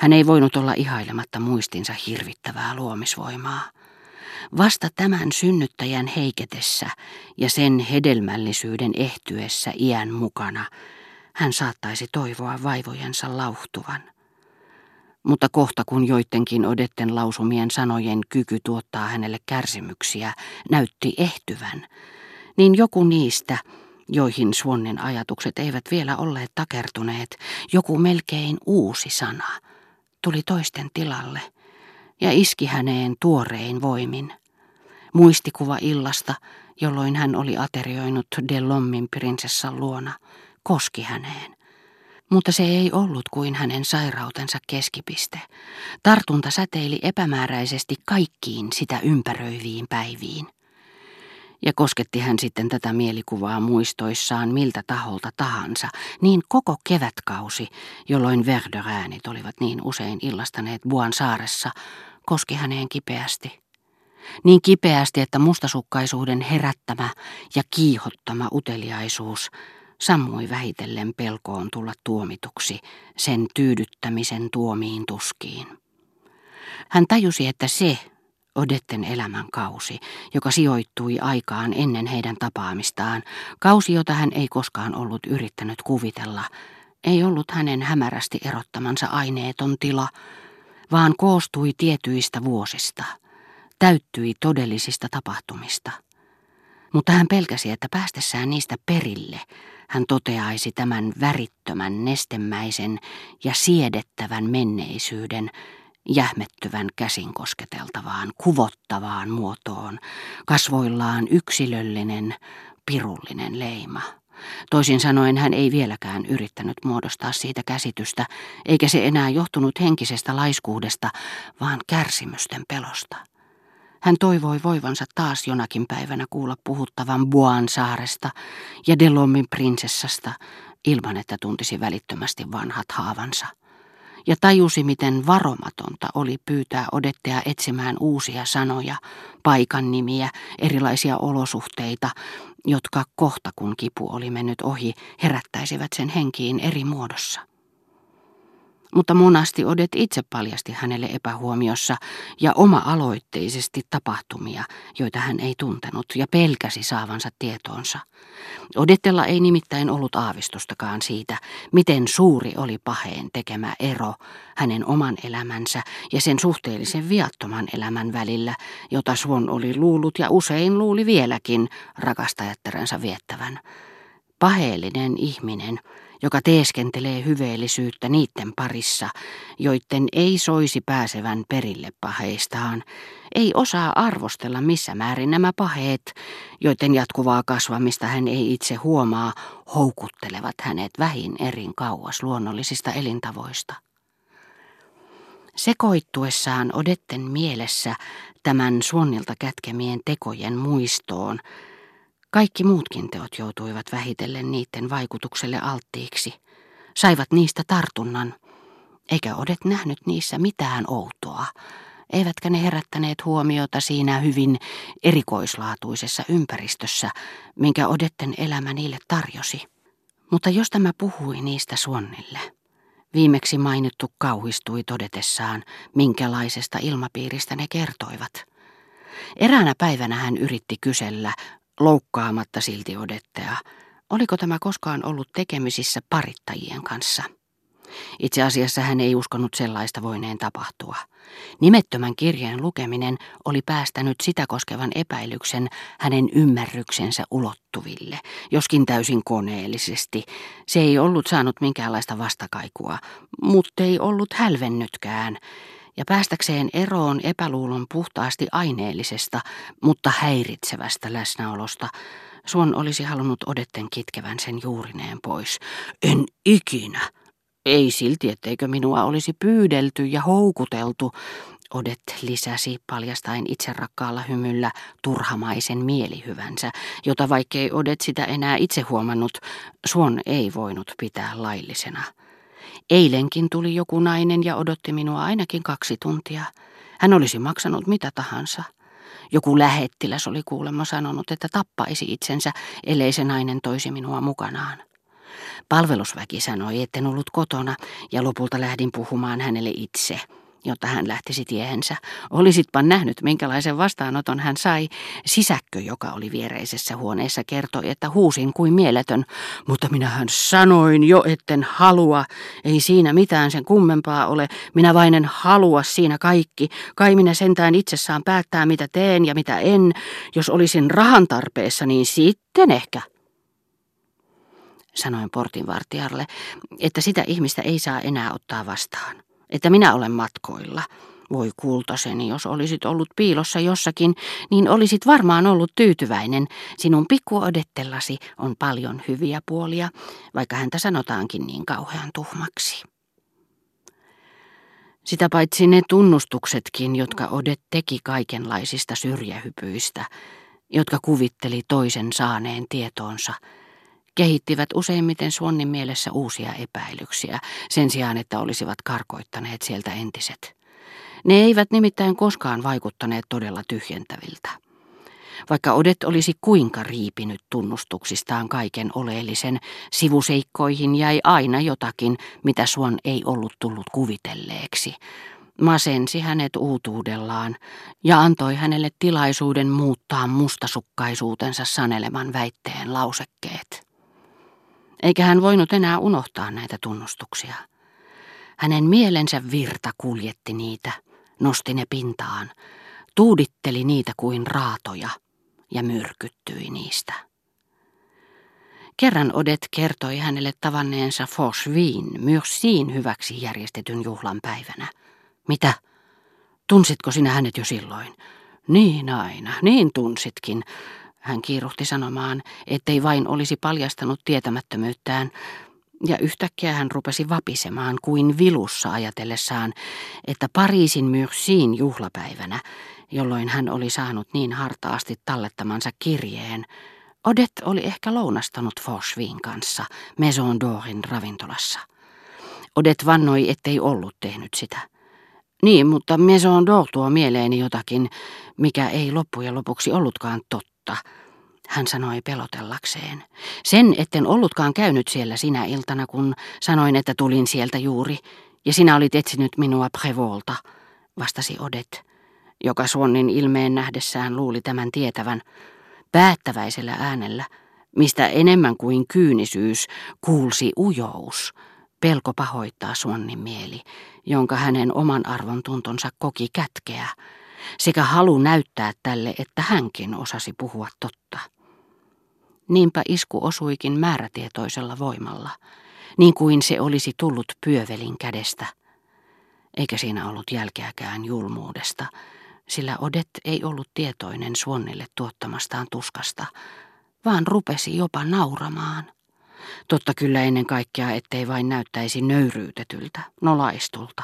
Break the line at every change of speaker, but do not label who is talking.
Hän ei voinut olla ihailematta muistinsa hirvittävää luomisvoimaa. Vasta tämän synnyttäjän heiketessä ja sen hedelmällisyyden ehtyessä iän mukana hän saattaisi toivoa vaivojensa lauhtuvan. Mutta kohta kun joidenkin odetten lausumien sanojen kyky tuottaa hänelle kärsimyksiä näytti ehtyvän, niin joku niistä, joihin Suonnin ajatukset eivät vielä olleet takertuneet, joku melkein uusi sana, tuli toisten tilalle ja iski häneen tuorein voimin. Muistikuva illasta, jolloin hän oli aterioinut Delommin prinsessan luona, koski häneen. Mutta se ei ollut kuin hänen sairautensa keskipiste. Tartunta säteili epämääräisesti kaikkiin sitä ympäröiviin päiviin. Ja kosketti hän sitten tätä mielikuvaa muistoissaan miltä taholta tahansa, niin koko kevätkausi, jolloin Verderäänit olivat niin usein illastaneet Buan saaressa, koski häneen kipeästi. Niin kipeästi, että mustasukkaisuuden herättämä ja kiihottama uteliaisuus sammui vähitellen pelkoon tulla tuomituksi sen tyydyttämisen tuomiin tuskiin. Hän tajusi, että se Odetten elämän kausi, joka sijoittui aikaan ennen heidän tapaamistaan, kausi, jota hän ei koskaan ollut yrittänyt kuvitella, ei ollut hänen hämärästi erottamansa aineeton tila, vaan koostui tietyistä vuosista, täyttyi todellisista tapahtumista. Mutta hän pelkäsi, että päästessään niistä perille, hän toteaisi tämän värittömän, nestemäisen ja siedettävän menneisyyden, jähmettyvän käsin kosketeltavaan, kuvottavaan muotoon, kasvoillaan yksilöllinen, pirullinen leima. Toisin sanoen hän ei vieläkään yrittänyt muodostaa siitä käsitystä, eikä se enää johtunut henkisestä laiskuudesta, vaan kärsimysten pelosta. Hän toivoi voivansa taas jonakin päivänä kuulla puhuttavan Buan saaresta ja Delommin prinsessasta, ilman että tuntisi välittömästi vanhat haavansa ja tajusi, miten varomatonta oli pyytää odettea etsimään uusia sanoja, paikan nimiä, erilaisia olosuhteita, jotka kohta kun kipu oli mennyt ohi, herättäisivät sen henkiin eri muodossa. Mutta monasti Odet itse paljasti hänelle epähuomiossa ja oma-aloitteisesti tapahtumia, joita hän ei tuntenut ja pelkäsi saavansa tietoonsa. Odettella ei nimittäin ollut aavistustakaan siitä, miten suuri oli paheen tekemä ero hänen oman elämänsä ja sen suhteellisen viattoman elämän välillä, jota Suon oli luullut ja usein luuli vieläkin rakastajattarensa viettävän. Paheellinen ihminen, joka teeskentelee hyveellisyyttä niiden parissa, joiden ei soisi pääsevän perille paheistaan, ei osaa arvostella missä määrin nämä paheet, joiden jatkuvaa kasvamista hän ei itse huomaa, houkuttelevat hänet vähin erin kauas luonnollisista elintavoista. Sekoittuessaan Odetten mielessä tämän suonnilta kätkemien tekojen muistoon, kaikki muutkin teot joutuivat vähitellen niiden vaikutukselle alttiiksi, saivat niistä tartunnan, eikä Odet nähnyt niissä mitään outoa, eivätkä ne herättäneet huomiota siinä hyvin erikoislaatuisessa ympäristössä, minkä Odetten elämä niille tarjosi. Mutta jos tämä puhui niistä Suonnille, viimeksi mainittu kauhistui todetessaan, minkälaisesta ilmapiiristä ne kertoivat. Eräänä päivänä hän yritti kysellä, loukkaamatta silti odettea, oliko tämä koskaan ollut tekemisissä parittajien kanssa. Itse asiassa hän ei uskonut sellaista voineen tapahtua. Nimettömän kirjeen lukeminen oli päästänyt sitä koskevan epäilyksen hänen ymmärryksensä ulottuville, joskin täysin koneellisesti. Se ei ollut saanut minkäänlaista vastakaikua, mutta ei ollut hälvennytkään ja päästäkseen eroon epäluulon puhtaasti aineellisesta, mutta häiritsevästä läsnäolosta, Suon olisi halunnut odetten kitkevän sen juurineen pois. En ikinä. Ei silti, etteikö minua olisi pyydelty ja houkuteltu, Odet lisäsi paljastain itserakkaalla hymyllä turhamaisen mielihyvänsä, jota vaikkei Odet sitä enää itse huomannut, Suon ei voinut pitää laillisena. Eilenkin tuli joku nainen ja odotti minua ainakin kaksi tuntia. Hän olisi maksanut mitä tahansa. Joku lähettiläs oli kuulemma sanonut, että tappaisi itsensä, ellei se nainen toisi minua mukanaan. Palvelusväki sanoi, etten ollut kotona, ja lopulta lähdin puhumaan hänelle itse jotta hän lähtisi tiehensä. Olisitpa nähnyt, minkälaisen vastaanoton hän sai. Sisäkkö, joka oli viereisessä huoneessa, kertoi, että huusin kuin mieletön. Mutta minähän sanoin jo, etten halua. Ei siinä mitään sen kummempaa ole. Minä vain en halua siinä kaikki. Kai minä sentään itse saan päättää, mitä teen ja mitä en. Jos olisin rahan tarpeessa, niin sitten ehkä sanoin portinvartijalle, että sitä ihmistä ei saa enää ottaa vastaan että minä olen matkoilla. Voi kultaseni, jos olisit ollut piilossa jossakin, niin olisit varmaan ollut tyytyväinen. Sinun pikkuodettellasi on paljon hyviä puolia, vaikka häntä sanotaankin niin kauhean tuhmaksi. Sitä paitsi ne tunnustuksetkin, jotka Odet teki kaikenlaisista syrjähypyistä, jotka kuvitteli toisen saaneen tietoonsa – kehittivät useimmiten Suonnin mielessä uusia epäilyksiä, sen sijaan että olisivat karkoittaneet sieltä entiset. Ne eivät nimittäin koskaan vaikuttaneet todella tyhjentäviltä. Vaikka Odet olisi kuinka riipinyt tunnustuksistaan kaiken oleellisen, sivuseikkoihin jäi aina jotakin, mitä Suon ei ollut tullut kuvitelleeksi. Masensi hänet uutuudellaan ja antoi hänelle tilaisuuden muuttaa mustasukkaisuutensa saneleman väitteen lausekkeet eikä hän voinut enää unohtaa näitä tunnustuksia. Hänen mielensä virta kuljetti niitä, nosti ne pintaan, tuuditteli niitä kuin raatoja ja myrkyttyi niistä. Kerran Odet kertoi hänelle tavanneensa Forsviin Myrsiin hyväksi järjestetyn juhlan päivänä. Mitä? Tunsitko sinä hänet jo silloin? Niin aina, niin tunsitkin, hän kiiruhti sanomaan, ettei vain olisi paljastanut tietämättömyyttään, ja yhtäkkiä hän rupesi vapisemaan kuin vilussa ajatellessaan, että Pariisin Myrsiin juhlapäivänä, jolloin hän oli saanut niin hartaasti tallettamansa kirjeen, Odet oli ehkä lounastanut Fosvin kanssa Maison d'Orin ravintolassa. Odet vannoi, ettei ollut tehnyt sitä. Niin, mutta Maison d'Or tuo mieleeni jotakin, mikä ei loppujen lopuksi ollutkaan totta totta, hän sanoi pelotellakseen. Sen, etten ollutkaan käynyt siellä sinä iltana, kun sanoin, että tulin sieltä juuri, ja sinä olit etsinyt minua Prevolta, vastasi Odet, joka Suonnin ilmeen nähdessään luuli tämän tietävän, päättäväisellä äänellä, mistä enemmän kuin kyynisyys kuulsi ujous, pelko pahoittaa Suonnin mieli, jonka hänen oman arvon tuntonsa koki kätkeä, sekä halu näyttää tälle, että hänkin osasi puhua totta. Niinpä isku osuikin määrätietoisella voimalla, niin kuin se olisi tullut pyövelin kädestä. Eikä siinä ollut jälkeäkään julmuudesta, sillä Odet ei ollut tietoinen Suonnille tuottamastaan tuskasta, vaan rupesi jopa nauramaan. Totta kyllä ennen kaikkea, ettei vain näyttäisi nöyryytetyltä, nolaistulta.